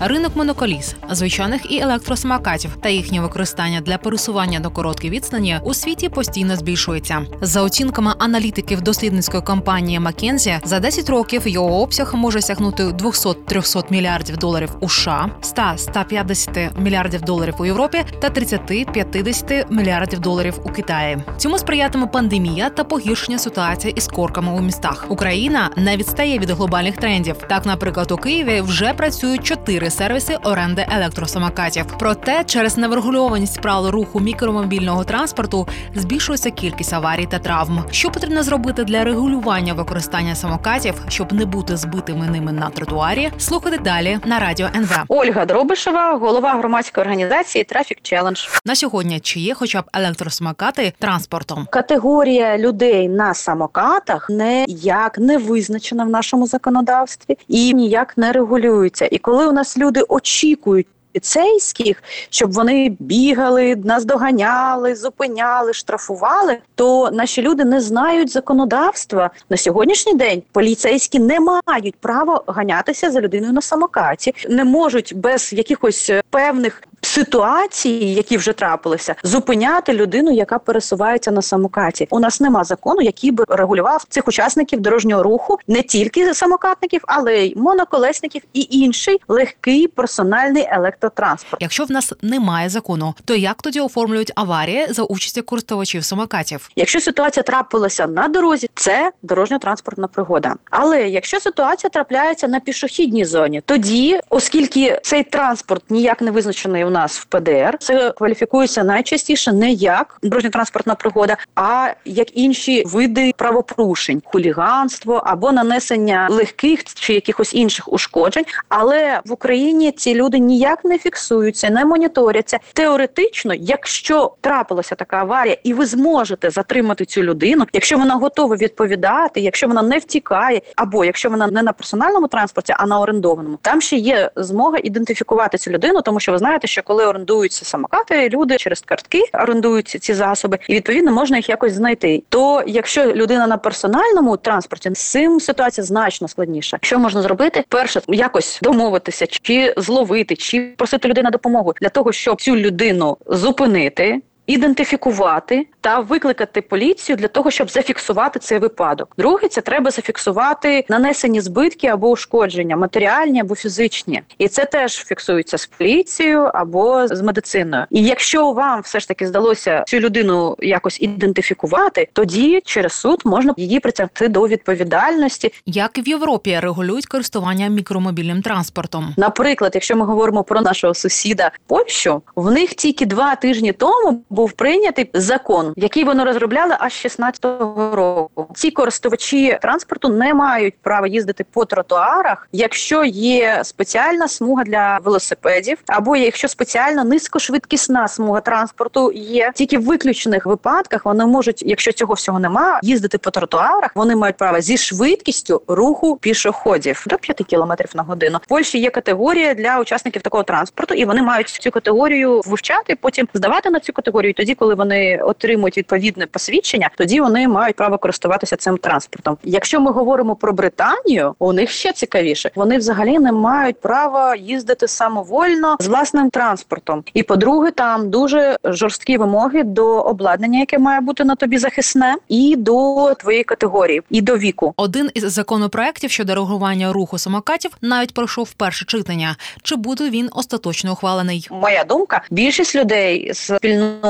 Ринок моноколіс, звичайних і електросамокатів та їхнє використання для пересування до короткої відстані у світі постійно збільшується. За оцінками аналітиків дослідницької компанії McKinsey, за 10 років його обсяг може сягнути 200-300 мільярдів доларів у США, 100-150 мільярдів доларів у Європі та 30-50 мільярдів доларів у Китаї. Цьому сприятиме пандемія та погіршення ситуації із корками у містах. Україна не відстає від глобальних трендів. Так, наприклад, у Києві вже працюють чотири сервіси оренди електросамокатів. Проте через неврегульованість правил руху мікромобільного транспорту збільшується кількість аварій та травм. Що потрібно зробити для регулювання використання самокатів, щоб не бути збитими ними на тротуарі? Слухайте далі на радіо НВ. Ольга Дробишева, голова громадської організації Трафік Челендж. На сьогодні чи є хоча б електросамокати транспортом? Категорія людей на самокатах ніяк не визначена в нашому законодавстві і ніяк не регулюється. І коли у нас люди очікують. Поліцейських, щоб вони бігали, нас доганяли, зупиняли, штрафували, то наші люди не знають законодавства на сьогоднішній день. Поліцейські не мають права ганятися за людиною на самокаті, не можуть без якихось певних ситуації, які вже трапилися, зупиняти людину, яка пересувається на самокаті. У нас нема закону, який би регулював цих учасників дорожнього руху, не тільки самокатників, але й моноколесників і інший легкий персональний електротранспорт. Якщо в нас немає закону, то як тоді оформлюють аварії за участі користувачів самокатів? Якщо ситуація трапилася на дорозі, це дорожньо-транспортна пригода. Але якщо ситуація трапляється на пішохідній зоні, тоді, оскільки цей транспорт ніяк не визначений нас в ПДР, це кваліфікується найчастіше не як дорожньо-транспортна пригода, а як інші види правопорушень, хуліганство або нанесення легких чи якихось інших ушкоджень. Але в Україні ці люди ніяк не фіксуються, не моніторяться. Теоретично, якщо трапилася така аварія, і ви зможете затримати цю людину, якщо вона готова відповідати, якщо вона не втікає, або якщо вона не на персональному транспорті, а на орендованому, там ще є змога ідентифікувати цю людину, тому що ви знаєте, що коли орендуються самокати, люди через картки орендуються ці засоби, і відповідно можна їх якось знайти. То якщо людина на персональному транспорті, з цим ситуація значно складніша. Що можна зробити? Перше, якось домовитися, чи зловити, чи просити людей на допомогу для того, щоб цю людину зупинити ідентифікувати та викликати поліцію для того, щоб зафіксувати цей випадок. Друге, це треба зафіксувати нанесені збитки або ушкодження, матеріальні або фізичні, і це теж фіксується з поліцією або з медициною. І якщо вам все ж таки здалося цю людину якось ідентифікувати, тоді через суд можна її притягти до відповідальності. Як в Європі регулюють користування мікромобільним транспортом? Наприклад, якщо ми говоримо про нашого сусіда Польщу, в них тільки два тижні тому був прийнятий закон, який вони розробляли аж 16-го року. Ці користувачі транспорту не мають права їздити по тротуарах, якщо є спеціальна смуга для велосипедів, або якщо спеціальна низькошвидкісна смуга транспорту є. Тільки в виключених випадках вони можуть, якщо цього всього немає, їздити по тротуарах. Вони мають право зі швидкістю руху пішоходів до 5 км на годину. В Польщі є категорія для учасників такого транспорту, і вони мають цю категорію вивчати, потім здавати на цю категорію. І тоді, коли вони отримують відповідне посвідчення, тоді вони мають право користуватися цим транспортом. Якщо ми говоримо про Британію, у них ще цікавіше. Вони взагалі не мають права їздити самовольно з власним транспортом. І по-друге, там дуже жорсткі вимоги до обладнання, яке має бути на тобі захисне, і до твоєї категорії, і до віку. Один із законопроєктів щодо регулювання руху самокатів навіть пройшов перше читання. Чи буде він остаточно ухвалений? Моя думка: більшість людей з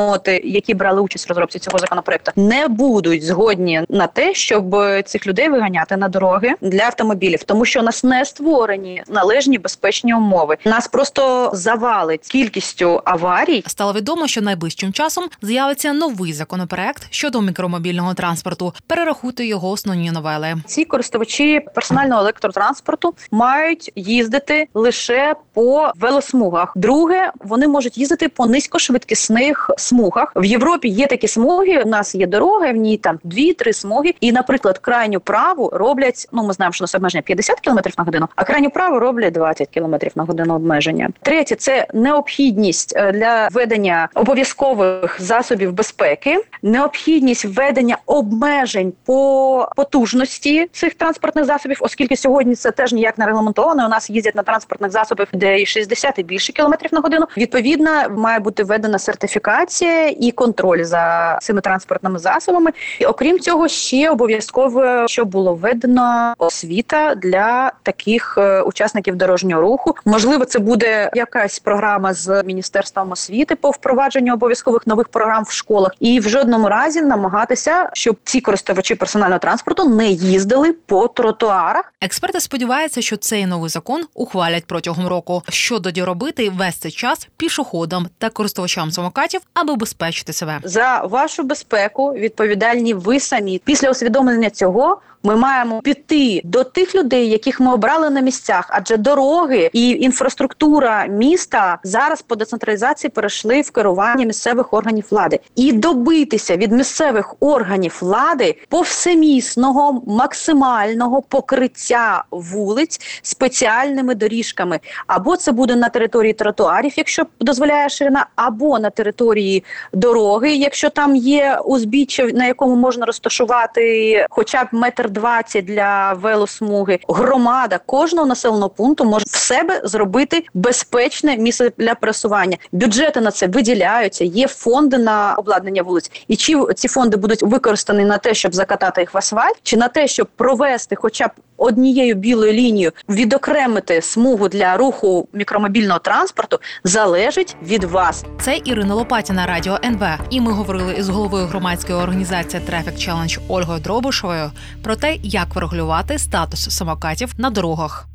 спільноти, які брали участь в розробці цього законопроекту, не будуть згодні на те, щоб цих людей виганяти на дороги для автомобілів, тому що у нас не створені належні безпечні умови. Нас просто завалить кількістю аварій. Стало відомо, що найближчим часом з'явиться новий законопроект щодо мікромобільного транспорту. Перерахуйте його основні новели. Ці користувачі персонального електротранспорту мають їздити лише по велосмугах. Друге, вони можуть їздити по низькошвидкісних смугах смугах. В Європі є такі смуги. У нас є дорога, в ній там дві-три смуги. І, наприклад, крайню праву роблять. Ну, ми знаємо, що у нас обмеження 50 км на годину, а крайню праву роблять 20 км на годину обмеження. Третє це необхідність е, для введення обов'язкових засобів безпеки, необхідність введення обмежень по потужності цих транспортних засобів, оскільки сьогодні це теж ніяк не регламентовано. У нас їздять на транспортних засобах, де і 60 і більше кілометрів на годину. Відповідно, має бути введена сертифікація і контроль за цими транспортними засобами. І окрім цього, ще обов'язково щоб було введено освіта для таких е, учасників дорожнього руху. Можливо, це буде якась програма з міністерством освіти по впровадженню обов'язкових нових програм в школах, і в жодному разі намагатися, щоб ці користувачі персонального транспорту не їздили по тротуарах. Експерти сподіваються, що цей новий закон ухвалять протягом року. Що тоді робити весь цей час пішоходам та користувачам самокатів, аби убезпечити себе. За вашу безпеку відповідальні ви самі. Після усвідомлення цього ми маємо піти до тих людей, яких ми обрали на місцях, адже дороги і інфраструктура міста зараз по децентралізації перейшли в керування місцевих органів влади, і добитися від місцевих органів влади повсемісного максимального покриття вулиць спеціальними доріжками. Або це буде на території тротуарів, якщо дозволяє ширина, або на території дороги, якщо там є узбіччя, на якому можна розташувати хоча б метр двадцять для велосмуги. Громада кожного населеного пункту може в себе зробити безпечне місце для пересування. Бюджети на це виділяються. Є фонди на обладнання вулиць. І чи ці фонди будуть використані на те, щоб закатати їх в асфальт, чи на те, щоб провести, хоча б однією білою лінією, відокремити смугу для руху мікромобільного транспорту, залежить від вас. Це Ірина Лопатіна, радіо НВ. І ми говорили із головою громадської організації Traffic Challenge Ольгою Дробушовою про те, як врегулювати статус самокатів на дорогах.